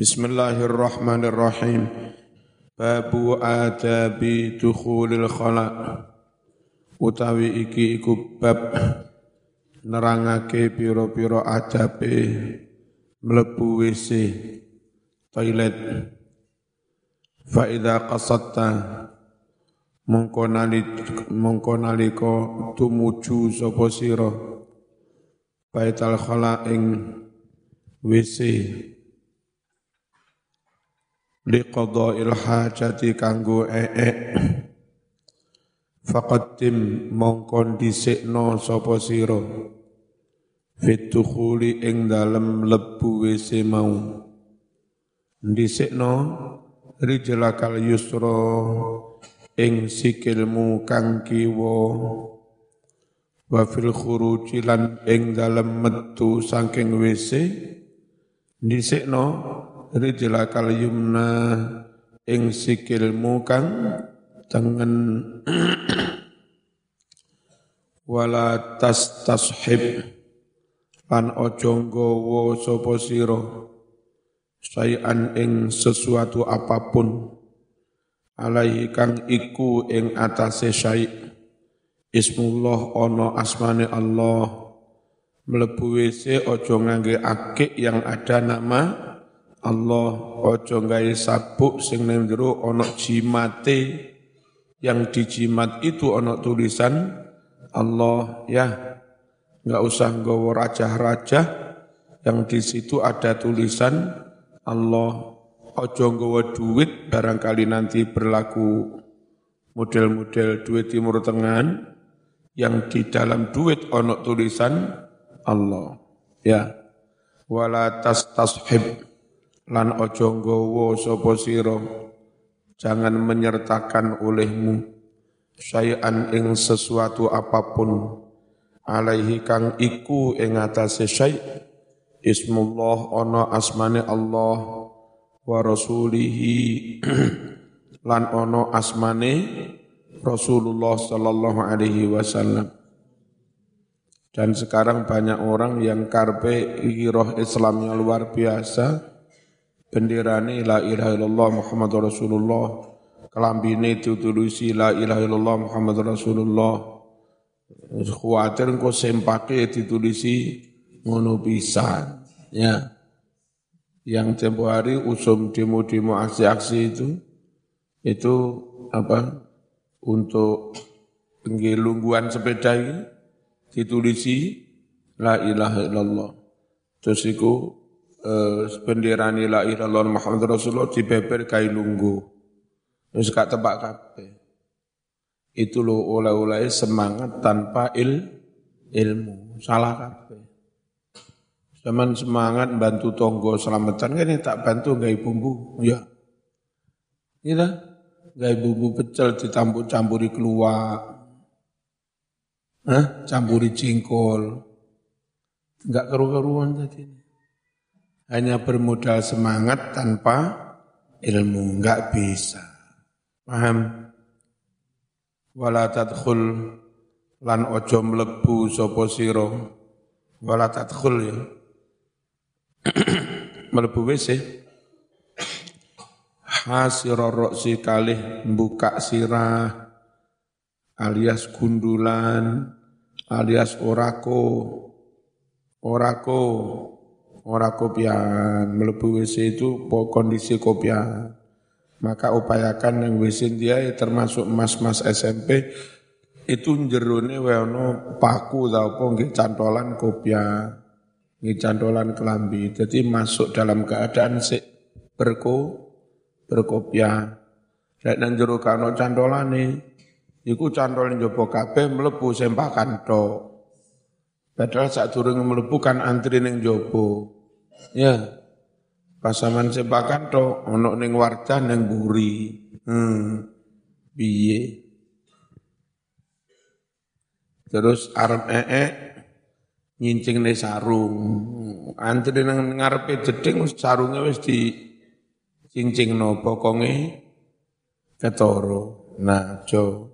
Bismillahirrahmanirrahim. Babu adabi dukhulil khala. Utawi iki iku bab nerangake pira-pira adabe mlebu WC toilet. Fa idza qasatta mongko mongko nalika tumuju sapa sira baital khala ing WC liqadha'il hajati kanggo ee. Faqaddim mongkon dhisikno sapa sira. Fitukhuli ing dalem lebu WC mau. Dhisikno rijlakal yusra ing sikilmu kang kiwa. Wa fil khuruji lan ing dalem metu saking WC. Dhisikno rijlakal yumna ing sikilmu kang tengen. Wala tas tashib. Lan ojo nggawa sapa sira. Sayan ing sesuatu apa pun. Alaihi kang iku ing atase syai. Ismullah ana asmane Allah. Mlebu WC ojo ngangge akik yang ada nama Allah ojo gawe sabuk sing ning jero ana jimate. Yang di jimat itu ana tulisan Allah ya nggak usah nggawa raja-raja yang di situ ada tulisan Allah ojo nggawa duit barangkali nanti berlaku. Model-model duit timur tengah yang di dalam duit ono tulisan Allah ya wala tas tashib lan ojo nggawa sapa sira? Jangan menyertakan olehmu syai'an ing sesuatu apa pun. Alaihi kang iku ing atase syai' ismullah ana asmane Allah wa rasulihi. Lan ana asmane Rasulullah sallallahu alaihi wasallam. Dan sekarang banyak orang yang karpe iroh Islamnya luar biasa, benderane la ilaha illallah Muhammad Rasulullah. Kelambine ditulisi la ilaha illallah Muhammad Rasulullah. Khawatir engko sempake ditulisi ngono pisan. Ya. Yang tempo hari usum demo-demo aksi-aksi itu itu apa? Untuk penggelungguan sepeda ini ditulisi la ilaha illallah. Terus eh, bendera la ilaha Muhammad Rasulullah dibeber kai lunggu. Wis gak tebak kabeh. Itu lo oleh-oleh semangat tanpa il ilmu. Salah kabeh. Zaman semangat bantu tonggo selamatan kan tak bantu gak bumbu. Ya. Iya gak bumbu pecel dicampur-campuri keluar. Hah? Campuri jengkol. Enggak keru-keruan tadi hanya bermodal semangat tanpa ilmu, enggak bisa. Paham? Wala tadkhul lan ojo mlebu sapa sira. Wala tadkhul ya. mlebu WC. Hasira roksi kalih buka sirah alias gundulan alias orako orako ora kopian, melebu WC itu kondisi kopian. Maka upayakan yang WC dia termasuk mas-mas SMP itu jerone weono paku tau nggih cantolan kopian, cantolan kelambi. Jadi masuk dalam keadaan sik berko berkopian. Lek nang jero kano cantolane iku cantol njaba kabeh mlebu sempakan tok. Padahal saat turun melebu kan antri neng jopo. Ya. Pasaman sepakan to ono neng warta neng buri. Hmm. Biye. Terus arep ee nyincing ne sarung. Antri neng ngarepe jeding sarungnya wis di cincing no pokonge ketoro. Nah, jo.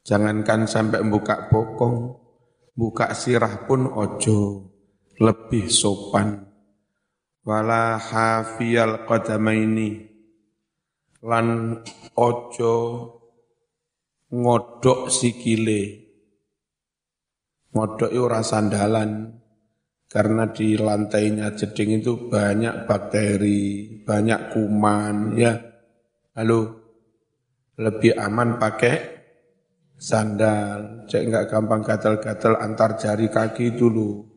Jangankan sampai buka pokong, buka sirah pun ojo lebih sopan. wala hafiyal qadamaini lan ojo ngodok sikile ngodok itu sandalan karena di lantainya jeding itu banyak bakteri, banyak kuman, ya. Lalu lebih aman pakai sandal, cek enggak gampang gatal-gatal antar jari kaki dulu.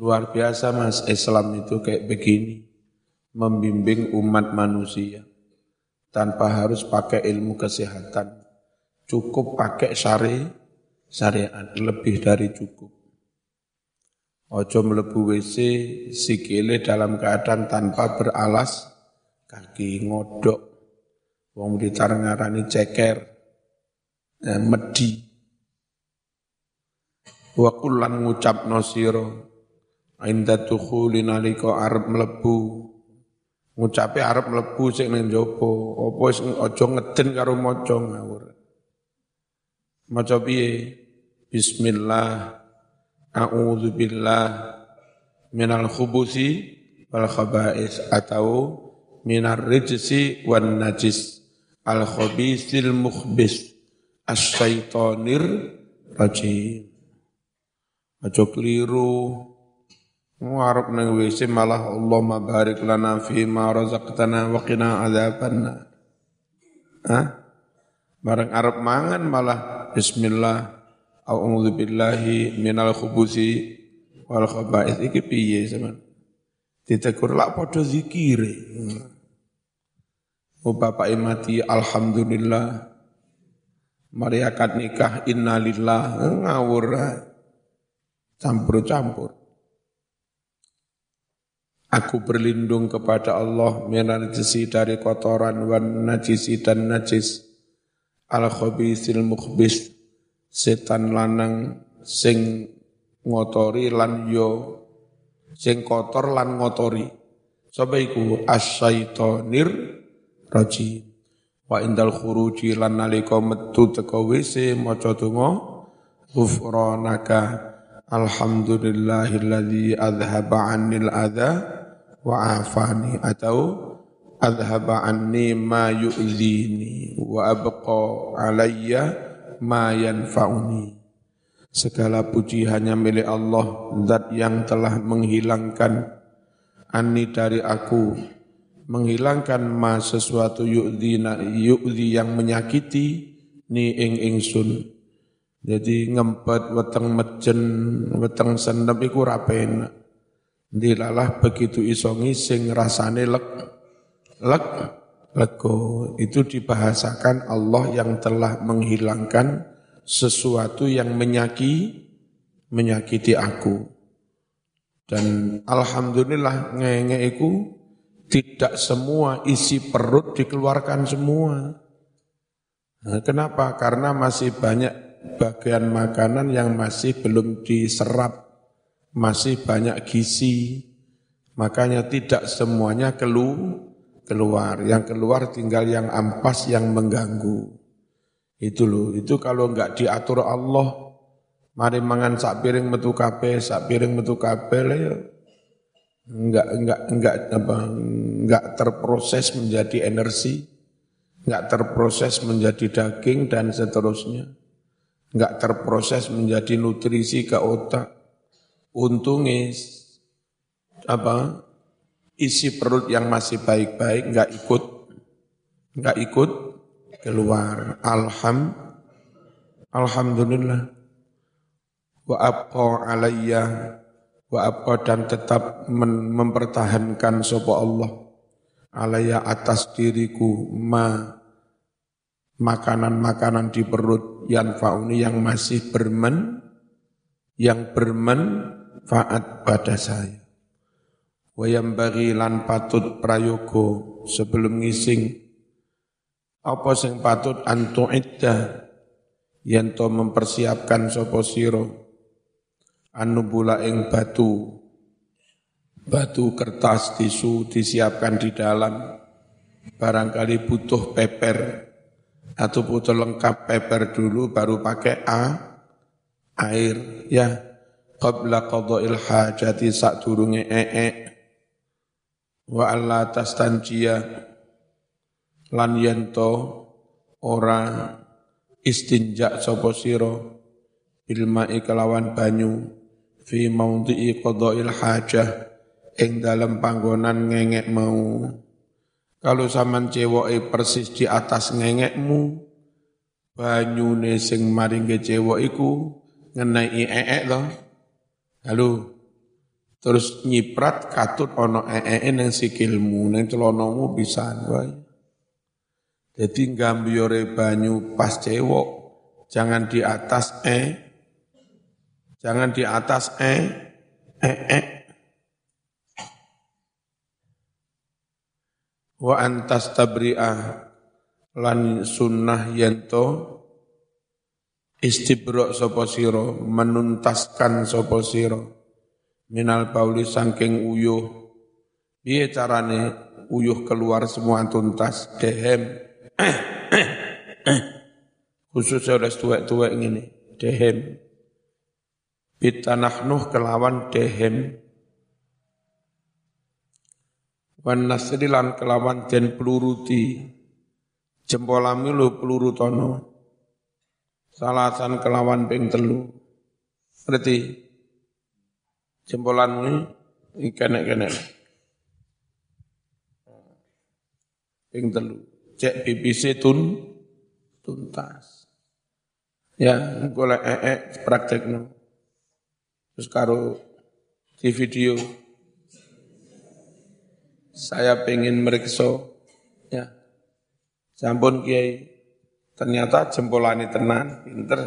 Luar biasa mas, Islam itu kayak begini, membimbing umat manusia tanpa harus pakai ilmu kesehatan. Cukup pakai syari, syariat, lebih dari cukup. Ojo melebu WC sikile dalam keadaan tanpa beralas kaki ngodok. Wong ditar ngarani ceker, eh, medi. Wa kullan ngucap nosiro, inda tukhuli nalika arep mlebu. Ngucape arep mlebu sing ning jaba, apa wis aja ngeden karo maca ngawur. Maca piye? Bismillah A'udzu billah minal khubusi wal khaba'is atau minar rijsi wan najis al khabisil mukhbis asyaitonir rajim. Aja keliru ngarep nang WC malah Allah mabarik lana fi ma razaqtana wa qina adzabannar. Hah? Bareng arep mangan malah bismillah A'udzu billahi minal khubusi wal khaba'ith iki piye sampean? Ditegur lak padha zikire. Oh bapak mati alhamdulillah. Mari akad nikah innalillah ngawur campur-campur. Aku berlindung kepada Allah minarjisi dari kotoran wan najisi dan najis. Al khabisil mukhbis setan lanang sing ngotori lan yo sing kotor lan ngotori. Sapa iku asyaitonir rajim wa indal khuruji lan nalika metu teko WC maca donga ghufranaka alhamdulillahilladzi adhaba 'anil adha wa afani atau adhaba anni ma yu'dhini wa abqa alayya ma yanfa'uni. Segala puji hanya milik Allah, zat yang telah menghilangkan ani dari aku, menghilangkan ma sesuatu yu'di, yu'di yang menyakiti ni ing ingsun. Jadi ngempet weteng mejen, weteng senep iku rapen. Dilalah begitu iso ngising rasane lek lek lego itu dibahasakan Allah yang telah menghilangkan sesuatu yang menyaki menyakiti aku. Dan alhamdulillah ngenge itu tidak semua isi perut dikeluarkan semua. Nah, kenapa? Karena masih banyak bagian makanan yang masih belum diserap, masih banyak gizi. Makanya tidak semuanya keluar keluar. Yang keluar tinggal yang ampas yang mengganggu. Itu loh, itu kalau enggak diatur Allah, mari mangan sak piring metu kape, sak piring metu kape ya enggak enggak enggak apa enggak terproses menjadi energi, enggak terproses menjadi daging dan seterusnya. Enggak terproses menjadi nutrisi ke otak. Untungnya apa isi perut yang masih baik-baik nggak ikut nggak ikut keluar. Alham, alhamdulillah. Wa abqa alayya wa abqa dan tetap mempertahankan sapa Allah alayya atas diriku ma makanan-makanan di perut yang fauni yang masih bermen yang bermanfaat pada saya. Wayam bagi lan patut prayogo sebelum ngising. Apa sing patut antu iddah to mempersiapkan sapa sira? Anu bula ing batu batu kertas tisu disiapkan di dalam. Barangkali butuh peper atau butuh lengkap peper dulu baru pakai a air ya. Qabla qada'il hajati sak durunge ee wa alla tastanjia lan yento ora istinja sapa sira bil kelawan banyu fi maudhi'i qada'il hajah ing dalam panggonan ngengek mau. Kalau saman cewoke persis di atas ngengekmu banyune sing maring cewek iku ngenai eek to. Halo, terus nyiprat katut ono ee nang sikilmu nang celonomu bisa wae jadi gambiore banyu pas cewok jangan di atas e jangan di atas e e e wa antas tabri'ah lan sunnah yento istibrok sopo siro menuntaskan sopo siro minal bauli sangking uyuh. Piye carane uyuh keluar semua tuntas? Dehem. Khususnya udah tuwek-tuwek ini dehem. Bitanahnuh kelawan dehem wan nasrilan kelawan den peluruti jempolami lu peluru tono salasan kelawan ping telu berarti jempolanmu kenek-kenek. Ping telu. Cek BBC tun tuntas. Ya, golek ee praktekno. Terus karo di video saya pengen meriksa ya. Sampun kiai. Ternyata jempolani tenan pinter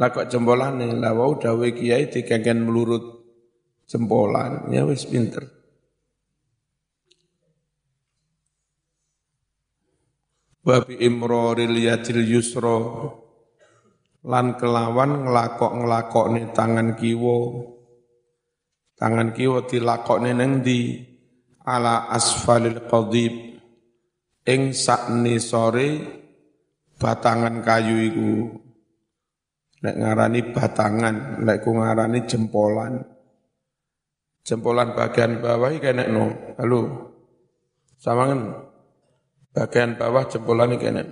lah kok jempolane, lah wau dawe kiai dikengken melurut jempolan, ya wis pinter. Babi imroril yadil yusro lan kelawan ngelakok ni tangan kiwo tangan kiwo dilakokne neng di ala asfalil qadib ing sakni sore batangan kayu iku Nek ngarani batangan, nek ku ngarani jempolan. Jempolan bagian bawah iki nek no. Halo. Samangen bagian bawah jempolan iki nek.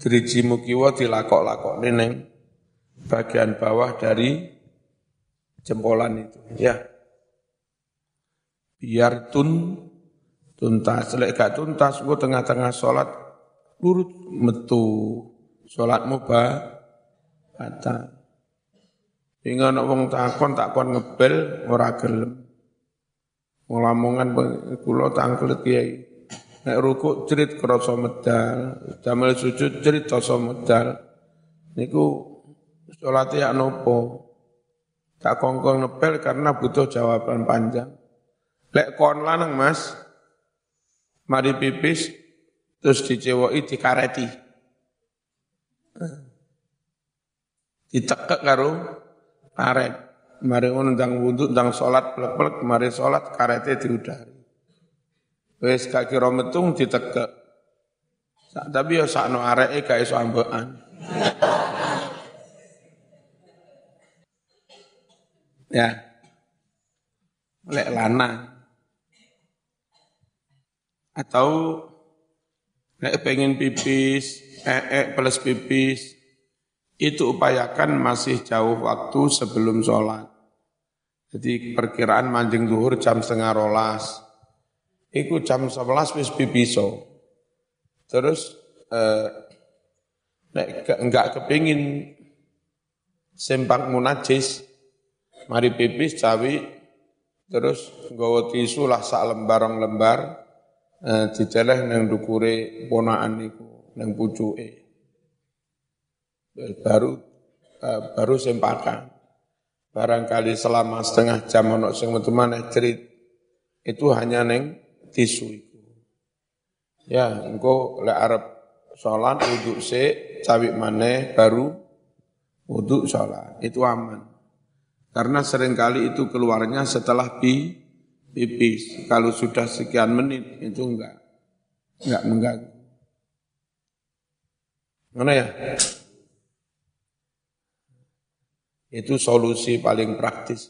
Driji mukiwa dilakok-lakok neng bagian bawah dari jempolan itu. Ya. Biar tun tuntas. Lek gak tuntas, gua tengah-tengah sholat lurut metu salatmu ba batal. Hingga ana wong takon takon ngebel ora gelem. Ngelamongan kula tangklet kiai. Nek rukuk cerit krasa medal, damel sujud cerit krasa medal. Niku salate ya nopo? Tak kongkong ngepel karena butuh jawaban panjang. Lek kon lanang Mas, mari pipis terus dicewoki dikareti. Ditekek karo karet. Mari ngono ndang wudu ndang salat plek-plek mari salat karete diudari. Wis gak kira metung ditekek. Tapi ya sakno areke gak iso ambekan. Ya. Lek lanang atau Nek pengen pipis, ee plus pipis, itu upayakan masih jauh waktu sebelum sholat. Jadi perkiraan manjing duhur jam setengah rolas. Iku jam sebelas wis pipiso. Terus eh, nek enggak kepingin sempak munajis, mari pipis cawi, terus nggawa tisu lah sak lembar-lembar, eh, diceleh dukure ponaan niku nang pucuke. Baru eh, baru sempakan barangkali selama setengah jam ono sing metu maneh cerit itu hanya neng tisu itu ya engko lek arep salat wudu se cawik maneh baru wudu salat. Itu aman karena sering kali itu keluarnya setelah pi pipis. Kalau sudah sekian menit itu enggak enggak mengganggu. Mana ya? Itu solusi paling praktis.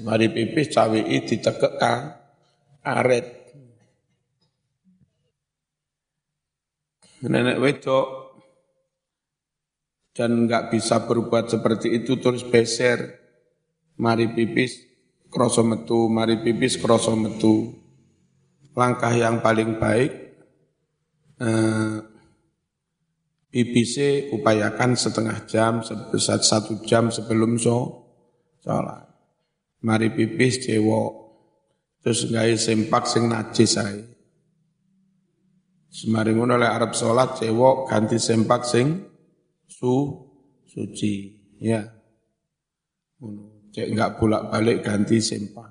Mari pipis cawi ditekek aret. Nenek wedok dan nggak bisa berbuat seperti itu terus beser. Mari pipis kroso metu, mari pipis kroso metu. Langkah yang paling baik eh, PPC upayakan setengah jam, satu jam sebelum so, sholat. Mari pipis cewok, terus ngai sempak sing najis saya. Semari ngono oleh Arab sholat cewok ganti sempak sing su suci ya. Cek enggak bolak-balik ganti sempak.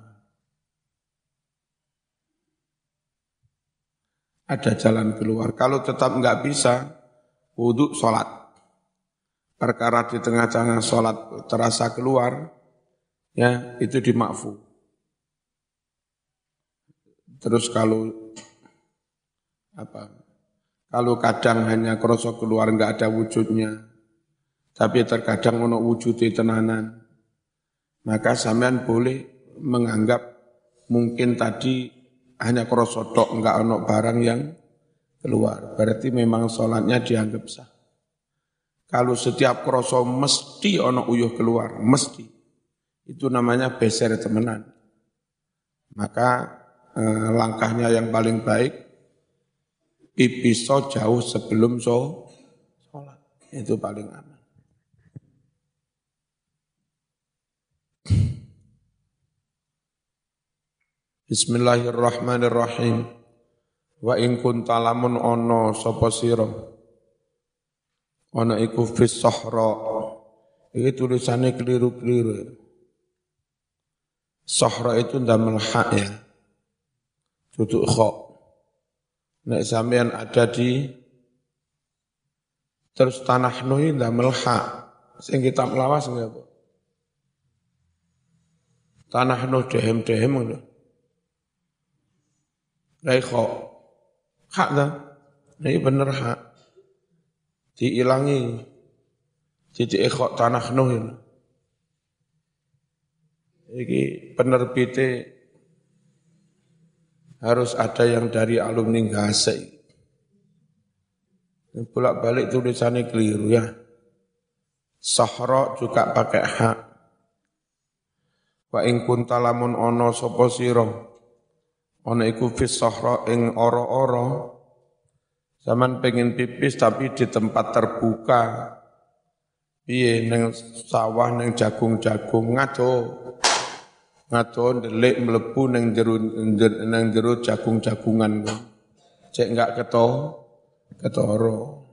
Ada jalan keluar. Kalau tetap enggak bisa, wudhu sholat. Perkara di tengah-tengah sholat terasa keluar, ya itu dimakfu. Terus kalau apa kalau kadang hanya krosok keluar nggak ada wujudnya tapi terkadang ono wujud tenanan. Maka sampean boleh menganggap mungkin tadi hanya krosok tok nggak ono barang yang keluar. Berarti memang sholatnya dianggap sah. Kalau setiap krosok mesti ono uyuh keluar mesti. Itu namanya beser temenan. Maka eh, langkahnya yang paling baik pipiso jauh sebelum so, sholat. Itu paling aman. Bismillahirrahmanirrahim. Wa in kunta lamun ono sapa sira. Ana iku fis sahra. Iki tulisannya keliru-keliru. Sahra itu ndamel hak ya. Duduk kok. Nek sampean ada di terus tanah nuhi ndamel hak sing kitab lawas nggak apa? Tanah nuh dehem-dehem ngono. Lai kok hak dah. Ini bener hak. Diilangi. Jadi kok tanah nuh ini. Iki penerbitnya harus ada yang dari alumni Gasai. Bolak-balik tulisannya keliru ya. Sahra juga pakai hak. Wa kuntalamun ono sapa sira. Ono iku fis sahra ing ora-ora. Zaman pengen pipis tapi di tempat terbuka. Piye neng sawah neng jagung-jagung? Ngaco. Ngaco ndelik mlebu neng jero neng jero jagung-jagungan. Cek enggak keto ketoro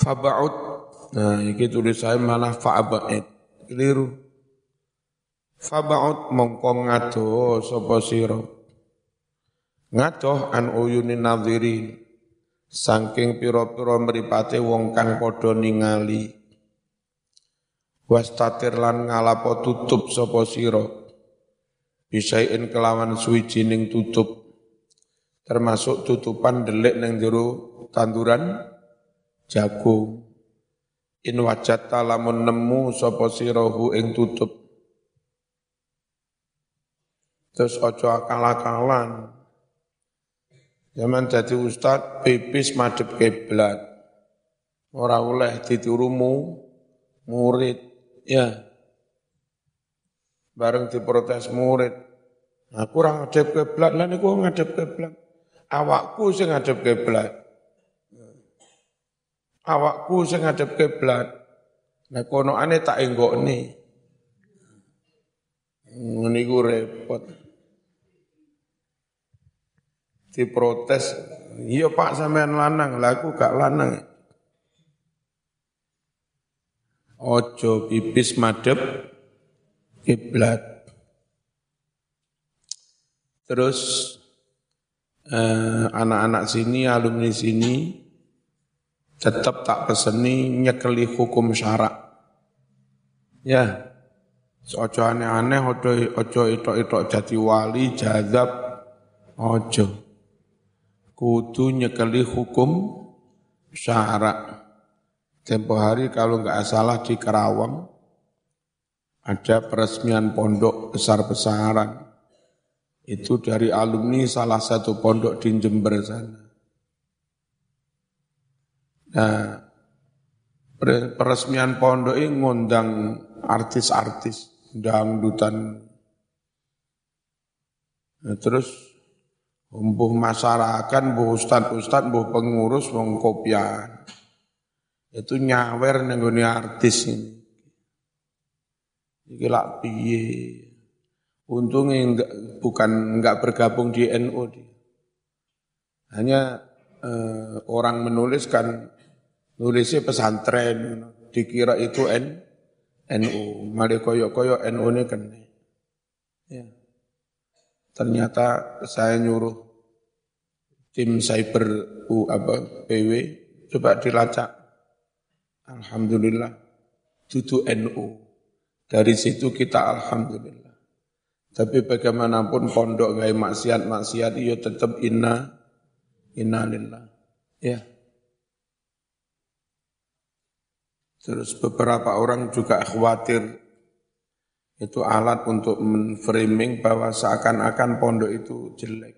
fabaut nah iki tulis saya malah fa'ba'id. Keliru fabaut mongko ngado sapa sira? Ngado an uyuni nadhirin saking pira-pira mripate wong kang padha ningali. Wastatir lan ngalapo tutup sapa sira? Bisain kelawan suwijining tutup termasuk tutupan delik nang jero tanduran jagung. In wajata lamun nemu sapa sirahu ing tutup terus ojo akal-akalan zaman jadi ustad pipis madep kiblat ora oleh diturumu murid Ya. Bareng diprotes murid. Nah, kurang ngadep kiblat lah niku ngadep kiblat. Awakku sing ngadep kiblat. Awakku sing ngadep kiblat. Nah kono ane tak enggokne. Niku repot. Diprotes, iya Pak sampean lanang, lah aku gak lanang. ojo pipis madep kiblat. Terus eh, anak-anak sini, alumni sini tetap tak peseni nyekeli hukum syarak. Ya, ojo aneh-aneh, ojo, ojo itok-itok jati wali, jadab, ojo. Kudu nyekeli hukum syarak. Tempo hari kalau nggak salah di Kerawang, ada peresmian pondok besar-besaran. Itu dari alumni salah satu pondok di Jember sana. Nah, peresmian pondok ini ngundang artis-artis, dangdutan. Nah, terus Mbuh masyarakat, mbuh ustad-ustad, mbuh pengurus, wong kopian. Itu nyawer nengguni artis ini. Iki lak piye. Untungnya enggak, bukan enggak bergabung di NU dia. Hanya eh, orang menuliskan nulisnya pesantren, dikira itu N, NU. Mari koyok-koyok NU ini kena. Ya. Ternyata saya nyuruh tim cyber U apa PW coba dilacak. Alhamdulillah itu NU. Dari situ kita alhamdulillah. Tapi bagaimanapun pondok gaya maksiat-maksiat itu tetap inna inna lillah. Ya. Terus beberapa orang juga khawatir itu alat untuk menframing bahwa seakan-akan pondok itu jelek.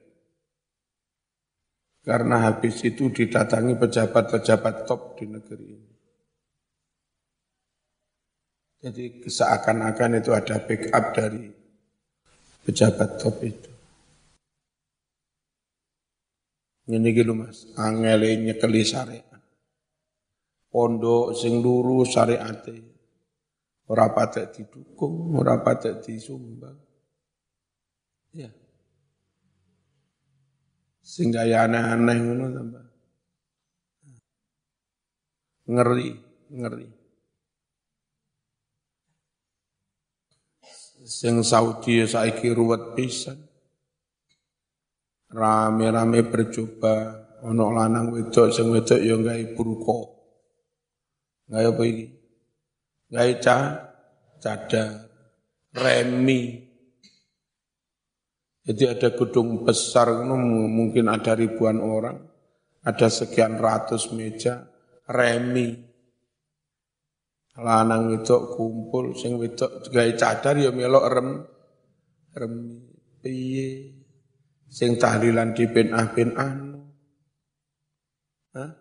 Karena habis itu didatangi pejabat-pejabat top di negeri ini. Jadi seakan-akan itu ada backup dari pejabat top itu. Ini gitu mas, angele nyekeli syariat. Pondok sing lurus syariate ora patek didukung, ora patek disumbang. Ya. Sehingga ya aneh-aneh ngono tambah. Ngeri, ngeri. Sing Saudi ya saiki ruwet pisan. Rame-rame bercoba ana lanang wedok sing wedok ya gawe burka. Gawe apa iki? Gawe ca, cadar, remi. Jadi ada gedung besar, mungkin ada ribuan orang, ada sekian ratus meja, remi. Lanang itu kumpul, sing wedok gawe cadar ya melok rem, remi. Piye? Sing tahlilan di bin ah bin anu. Hah?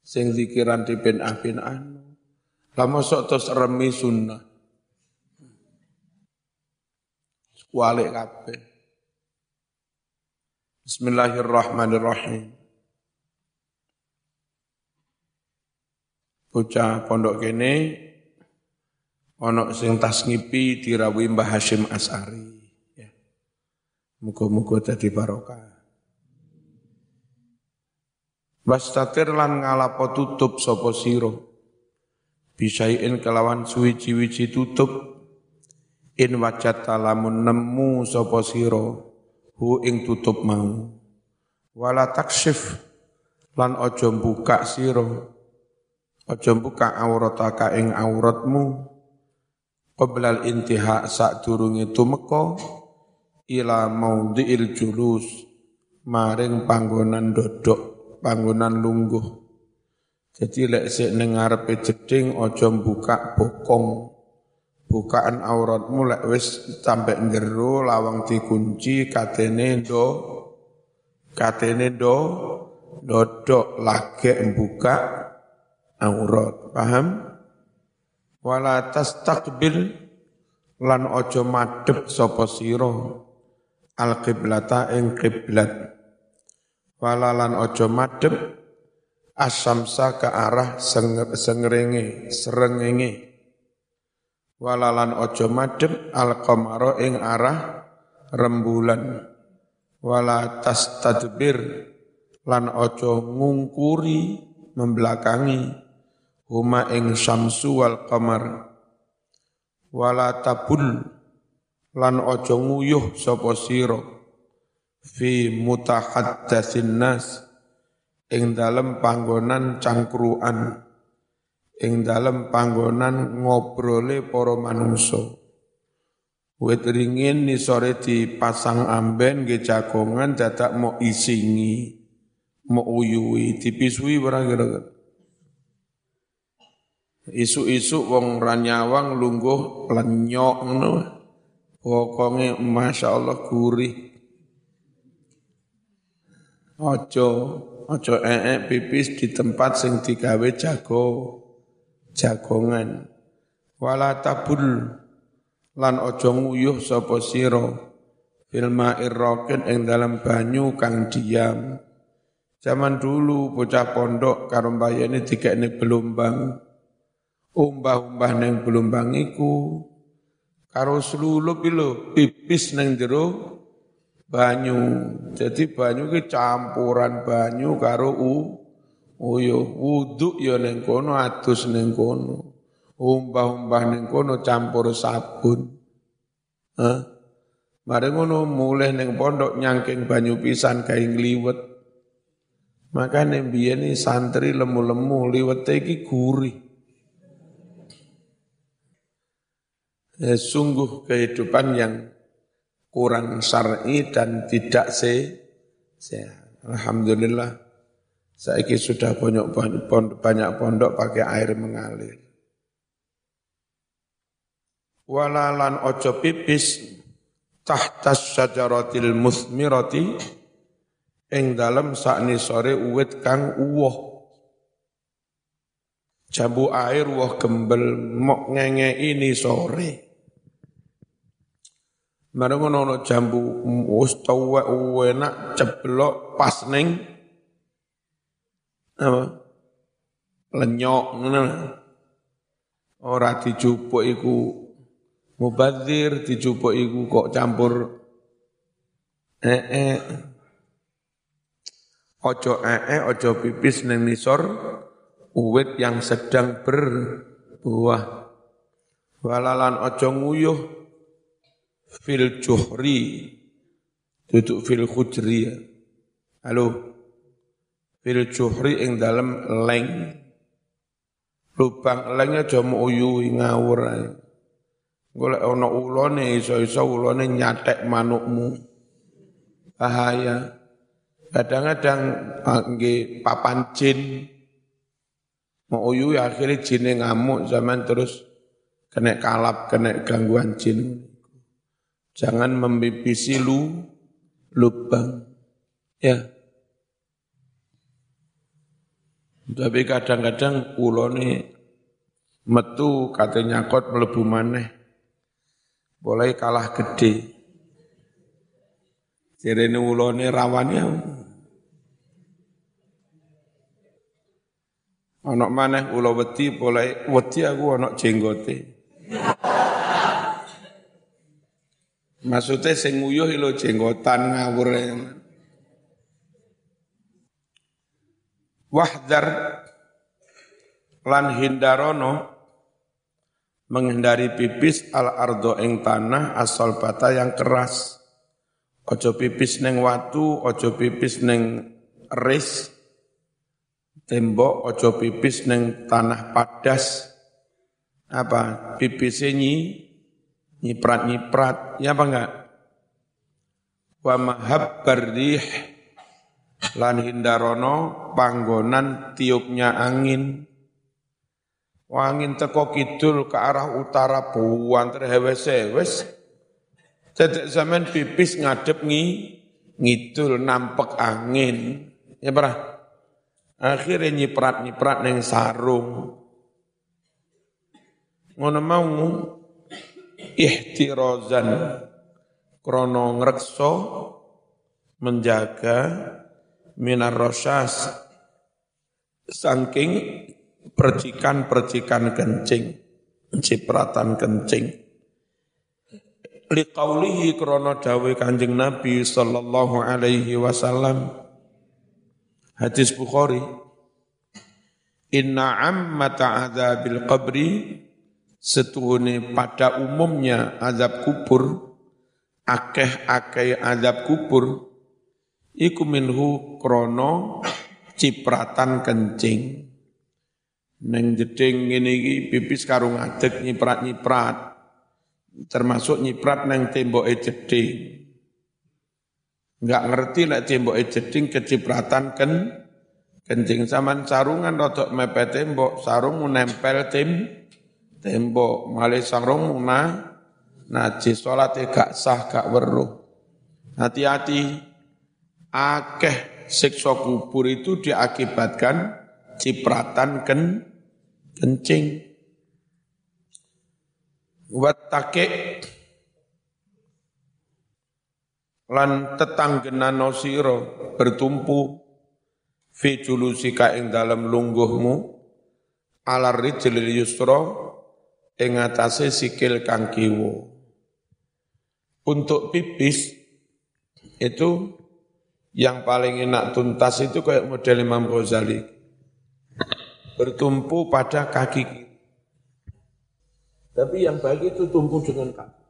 Sing zikiran di bin ah bin anu. Lama sok terus remi sunnah. Walik kabeh. Bismillahirrahmanirrahim. Bocah pondok kene ana sing tasngipi dirawi Mbah Hashim As'ari. Ya. Muga-muga dadi barokah. Wastatir lan ngalapo tutup sapa sira bisain kelawan suwi-wiji tutup. In wajat talamun nemu sapa sira hu ing tutup mau. Wala taksyif lan aja buka sira. Aja buka aurataka ing auratmu. Qoblal intiha durunge tumeka ila maudhi'il julus maring panggonan dodok panggonan lungguh jadi lek sik ning ngarepe jeding aja buka bokong. Bukaan auratmu lek wis sampe njero lawang dikunci katene do katene do dodok lagi buka aurat. Paham? Wala tastaqbil lan aja madhep sapa sira al qiblata ing kiblat. Wala lan aja madhep asamsa ke arah sengerenge serengenge walalan ojo madem al qamara ing arah rembulan. Wala tadbir lan ojo ngungkuri membelakangi. Huma ing syamsu wal qamar. Wala tabul lan ojo nguyuh sapa sira. Fi mutahaddatsin nas ing dalem panggonan cangkruan ing dalem panggonan ngobrole para manungsa wit ringin ni sore dipasang amben nggih jagongan dadak mau isingi mau uyui dipisui barang kira Isu-isu wong ranyawang lungguh lenyok ngono. Pokoke masyaallah gurih. Ojo ojo ee pipis di tempat sing digawe jago jagongan. Wala tabul lan ojo nguyuh sapa sira fil ma'ir ing dalam banyu kang diam. Zaman dulu bocah pondok karo mbayane dikekne belombang umbah-umbah neng belumbang iku karo slulup lho pipis neng jero banyu. Jadi banyu ki campuran banyu karo u uyo wudu ya neng kono atus neng kono. Umbah-umbah neng kono campur sabun. Hah? Mari ngono mulai neng pondok nyangking banyu pisan kae ngliwet. Maka biyen santri lemu-lemu liwet iki gurih. eh, sungguh kehidupan yang kurang syar'i dan tidak se sehat. Alhamdulillah saya sudah banyak pondok, banyak pondok pakai air mengalir. Walalan ojo pipis tahtas syajaratil musmirati ing dalam sakni sore uwit kang uwoh. Jambu air wah gembel mok ngenge ini sore. Marang ngono jambu wis tuwek enak ceblok pas ning apa? Lenyok ngono. Ora dijupuk iku mubadzir, dijupuk iku kok campur eh. Ojo eh, ojo pipis ning nisor uwit yang sedang berbuah. Walalan ojo nguyuh fil juhri duduk fil khujri ya. Halo. Fil juhri ing dalam leng. Lubang lengnya aja mau uyu ngawur ae. Golek ana ulone iso-iso ulone nyatek manukmu. Bahaya. Kadang-kadang nggih papan jin mau uyu ya akhirnya jinnya ngamuk zaman terus kena kalap, kena gangguan jin. Jangan membipisi lu lubang. Ya. Tapi kadang-kadang ulone metu katanya kot melebu maneh. Boleh kalah gede. Jadi ini ulone rawannya. Anak maneh ulo wedi boleh wedi aku anak jenggote. Maksudnya sing nguyuh lo jenggotan ngawur. Wahdar lan hindarono menghindari pipis al ardo ing tanah asal bata yang keras. Ojo pipis neng watu, ojo pipis neng ris, tembok, ojo pipis neng tanah padas. Apa? Pipis ini nyiprat-nyiprat, ya apa enggak? Wa mahab bardih lan hindarono panggonan tiupnya angin. Angin teko kidul ke arah utara buan terhewes-hewes. Tidak zaman pipis ngadep ngi, ngidul nampak angin. Ya pernah? Akhirnya nyiprat-nyiprat neng sarung. Ngono mau ihtirozan krono ngrekso menjaga minar rosas saking percikan-percikan kencing, cipratan kencing. Liqaulihi krono dawe kanjeng Nabi sallallahu alaihi wasallam. Hadis Bukhari. Inna ammata adzabil qabri setuhune pada umumnya azab kubur akeh-akeh azab kubur iku minhu krono cipratan kencing. Neng jeding ngene pipis karo ngadeg nyiprat-nyiprat termasuk nyiprat neng temboke jeding. Enggak ngerti lek temboke jeding kecipratan ken Kencing. Zaman sarungan rotok mepet tembok, sarung nempel tim tembok, malih sarung na najis salat gak sah gak weruh. Hati-hati akeh siksa kubur itu diakibatkan cipratan ken kencing. Wattake lan tetanggenano sira bertumpu fi julusika ing dalam lungguhmu alar rijlil yusra ing atase sikil kang kiwa. Untuk pipis itu yang paling enak tuntas itu kayak model Imam Ghazali. Bertumpu pada kaki kiri. Tapi yang baik itu tumpu dengan kaki.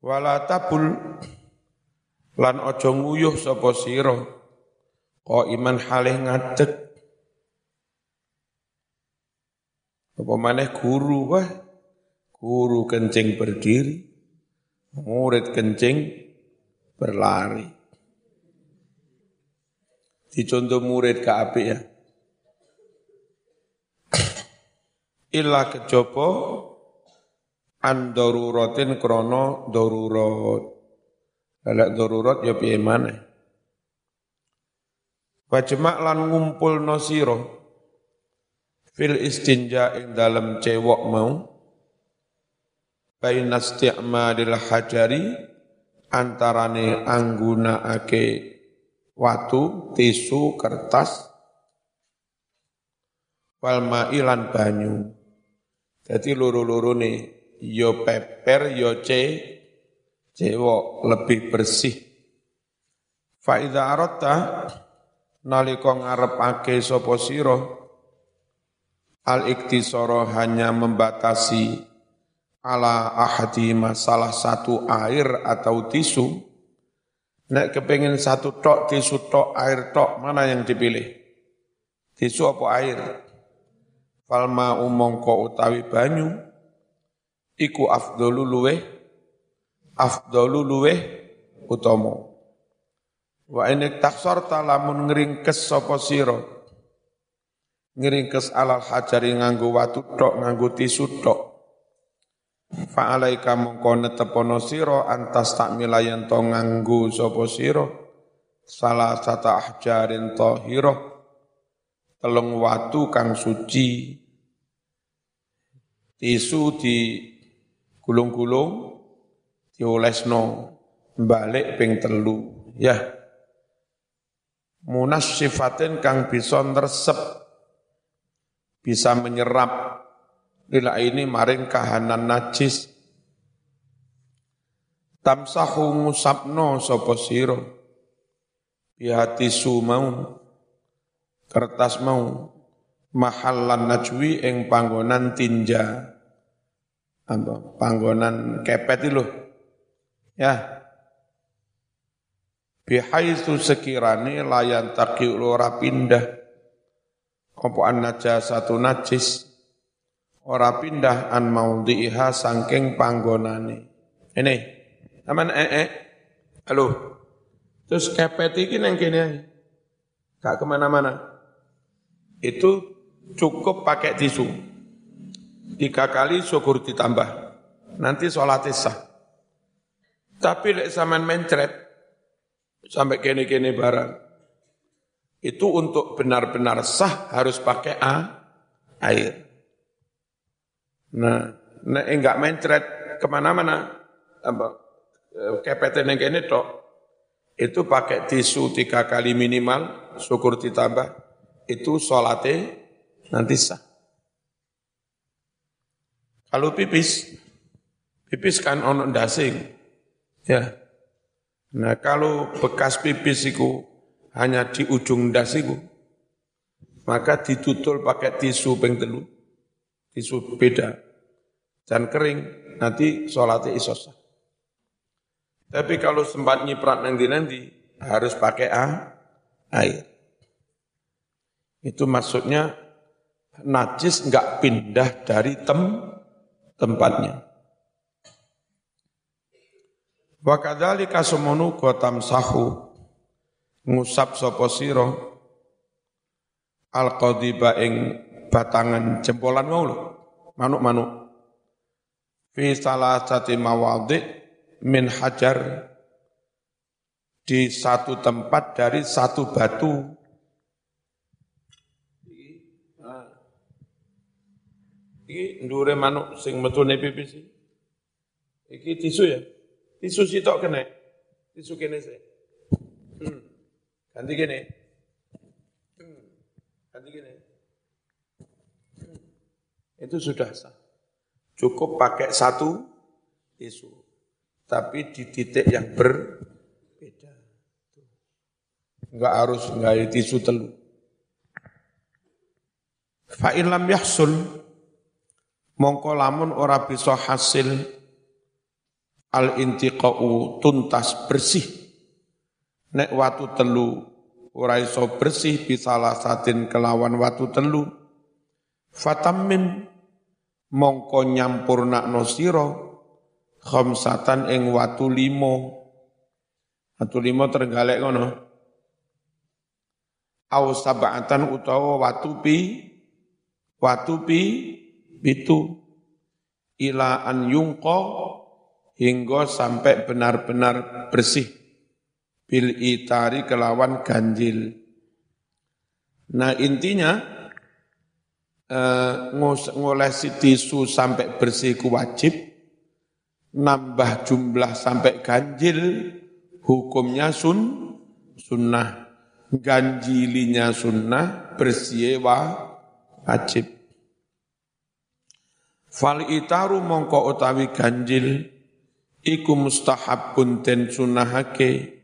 Wala tabul lan ojo nguyuh sapa sira kok iman halih ngadeg apa maneh guru wah? Guru kencing berdiri murid kencing berlari. Dicontoh murid ke api ya? Illa kejopo an daruratin krono darurat. Lek darurat ya piye maneh? Wajma lan ngumpul sira fil istinja ing dalam cewok mau baina isti'malil hajari antarane anggunakake watu, tisu, kertas wal ma'ilan banyu. Jadi luru-luru nih, yo peper, yo ce, cewok lebih bersih. Fa'idha arota, nalika ngarepake sapa sira al iktisara hanya membatasi ala ahadi salah satu air atau tisu. Nek kepengen satu tok tisu tok air tok mana yang dipilih? Tisu apa air? Falma umongko utawi banyu. Iku afdalu luweh afdalu luweh utama. Wa ini taksarta lamun ngringkes sapa sira ngringkes alal hajari nganggo watu tok nganggo tisu tok. Fa alaika mongko netepono sira antas tak milayan to nganggo sapa sira? Salah sata ahjarin tahirah telung watu kang suci. Tisu di gulung-gulung diolesno balik ping telu. Ya. Munas sifatin kang bisa nresep bisa menyerap. Lila ini maring kahanan najis. Tamsahu musabno sapa sira? Bihati su mau. Kertas mau. Mahallan najwi ing panggonan tinja. Apa? Panggonan kepet itu ya. Bihaitsu sekirane layan taki ora pindah apa an satu najis? Ora pindah an maudhiha saking panggonane. Ini aman eh eh. Halo. Terus kepet iki nang kene gak ke mana-mana. Itu cukup pakai tisu. Tiga kali syukur ditambah. Nanti sholat sah. Tapi lek zaman mencret, sampai kene-kene barang, itu untuk benar-benar sah harus pakai a, air. Nah, nah enggak mencret ke mana-mana, apa, kepeten yang kene tok, itu pakai tisu tiga kali minimal, syukur ditambah, itu sholatnya nanti sah. Kalau pipis, pipis kan ono dasing, ya. Nah kalau bekas pipis itu hanya di ujung dasiku, maka ditutul pakai tisu peng telu, tisu beda, dan kering, nanti sholatnya iso sah. Tapi kalau sempat nyiprat nanti-nanti, harus pakai air. Itu maksudnya najis enggak pindah dari tem tempatnya. Wa kadzalika sumunu gotam sahu ngusap sapa sira al-qadiba ing batangan jempolan mau lho manuk-manuk fi salah satu mawadhi min hajar di satu tempat dari satu batu Iki ndure manuk sing metune pipis iki. Iki tisu ya. Tisu sitok kene. Tisu kene sih. Hmm. Ganti kene. Hmm. Ganti kene. Hmm. Itu sudah sah. Cukup pakai satu tisu. Tapi di titik yang berbeda. Enggak harus enggak tisu telu. Fa'in lam yahsul mongko lamun ora bisa hasil al intiqau tuntas bersih nek watu telu ora iso bersih bisalah satin kelawan watu telu. Fatamim mongko nyampurna sira khamsatan ing watu limo watu limo tergalek ngono. Au sab'atan utawa watu pi watu pi itu ila an yungko hingga sampai benar-benar bersih bil itari kelawan ganjil. Nah intinya eh, ngolesi tisu sampai bersih ku wajib, nambah jumlah sampai ganjil hukumnya sun sunnah, ganjilinya sunnah, bersih wajib. Fal itaru mongko utawi ganjil iku mustahabun den sunahake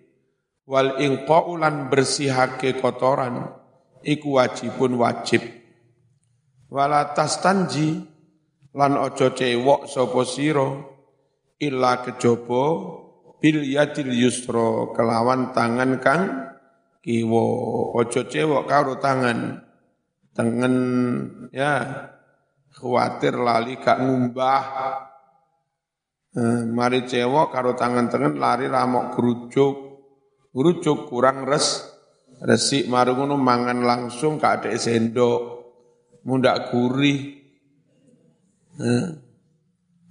wal inqaulan bersihake kotoran iku wajibun wajib wala tastanji lan ojo cewok sapa sira illa kejaba bil yadil yusra kelawan tangan kang kiwa ojo cewok karo tangan tangan ya khawatir lali gak ngumbah. Eh, mari cewek karo tangan tangan lari ramok gerucuk. Gerucuk kurang res, resik mari ngono mangan langsung gak ada sendok. Mundak gurih. Eh,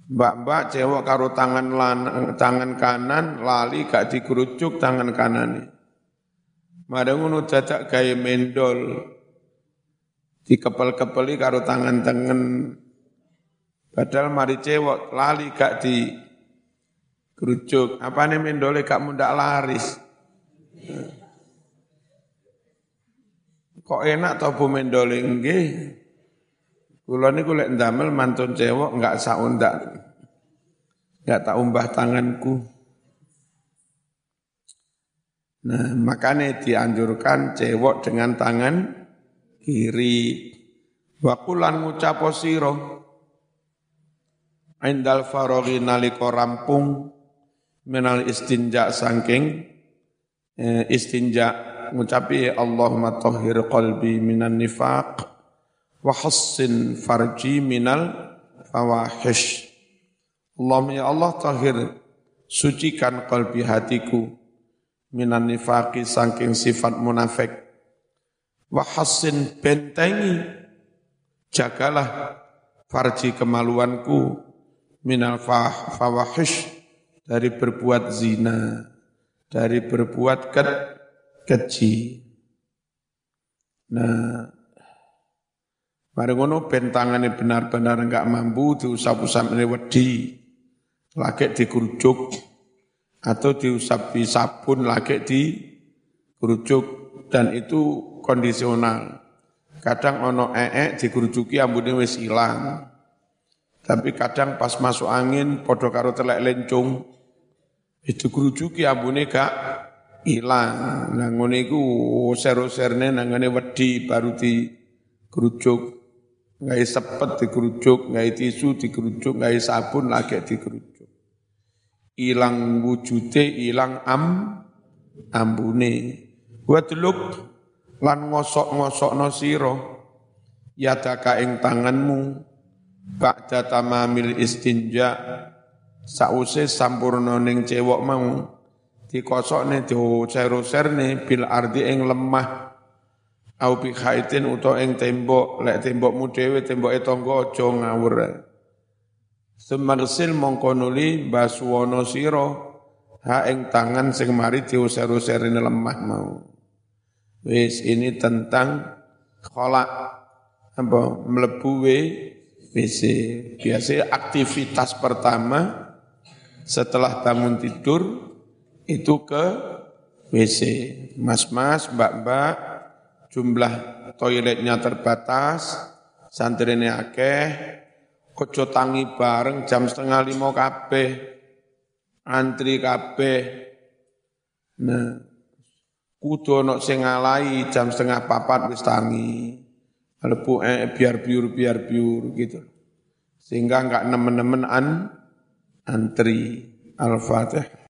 mbak-mbak cewek karo tangan lan, tangan kanan lali gak dikerucuk tangan kanan. Mari ngono dadak gaya mendol dikepel-kepeli karo tangan-tangan padahal mari cewek lali gak di kerucuk apa nih mendole gak mundak laris kok enak tau bu mendole nggih. Kula niku lek ndamel mantun cewek enggak saundak. Enggak tak umbah tanganku. Nah makanya dianjurkan cewek dengan tangan kiri. Wakulan ngucap sira indal faraghi nalika rampung menal istinja sangking eh, istinja ngucapi Allahumma tahhir qalbi minan nifaq wa hassin farji minal fawahish. Allahumma ya Allah tahhir sucikan qalbi hatiku minan nifaqi sangking sifat munafik. Wahasin bentengi, jagalah farji kemaluanku minal fawahish dari berbuat zina, dari berbuat ke keji. Nah, mari ngono benar-benar enggak mampu diusap-usap wedi, lagi dikerucuk, atau diusap di sabun lagi dikerucuk, dan itu kondisional. Kadang ono ee digurujuki ambune wis ilang. Tapi kadang pas masuk angin podo karo telek lencung itu gurujuki ambune gak ilang. Nah ngene iku sero-serne nangane wedi baru di gerujuk. Ngai sepet digerujuk, ngai tisu digerujuk, ngai sabun lagi digerujuk. Ilang wujute, ilang am ambune. Wadluk lan ngosok-ngosokno sira yadaka ing tanganmu ba'da tamamil istinja sause sampurna ning cewek mau dikosokne diuser-userne bil ardi ing lemah. Au bi khaitin utawa ing tembok lek tembokmu dhewe temboke tangga aja ngawur. Semarsil mongko nuli basuwono sira ha ing tangan sing mari diuser-userine lemah mau. Wis ini tentang kholak apa mlebu WC biasa aktivitas pertama setelah bangun tidur itu ke WC. Mas-mas, mbak-mbak, jumlah toiletnya terbatas, santrinya akeh, kojo tangi bareng jam setengah lima kabeh, antri kabeh. Nah, kudu ono sing jam setengah papat wis tangi. Lebu eh, biar biur biar biur gitu. Sehingga enggak nemen-nemen an antri Al-Fatih.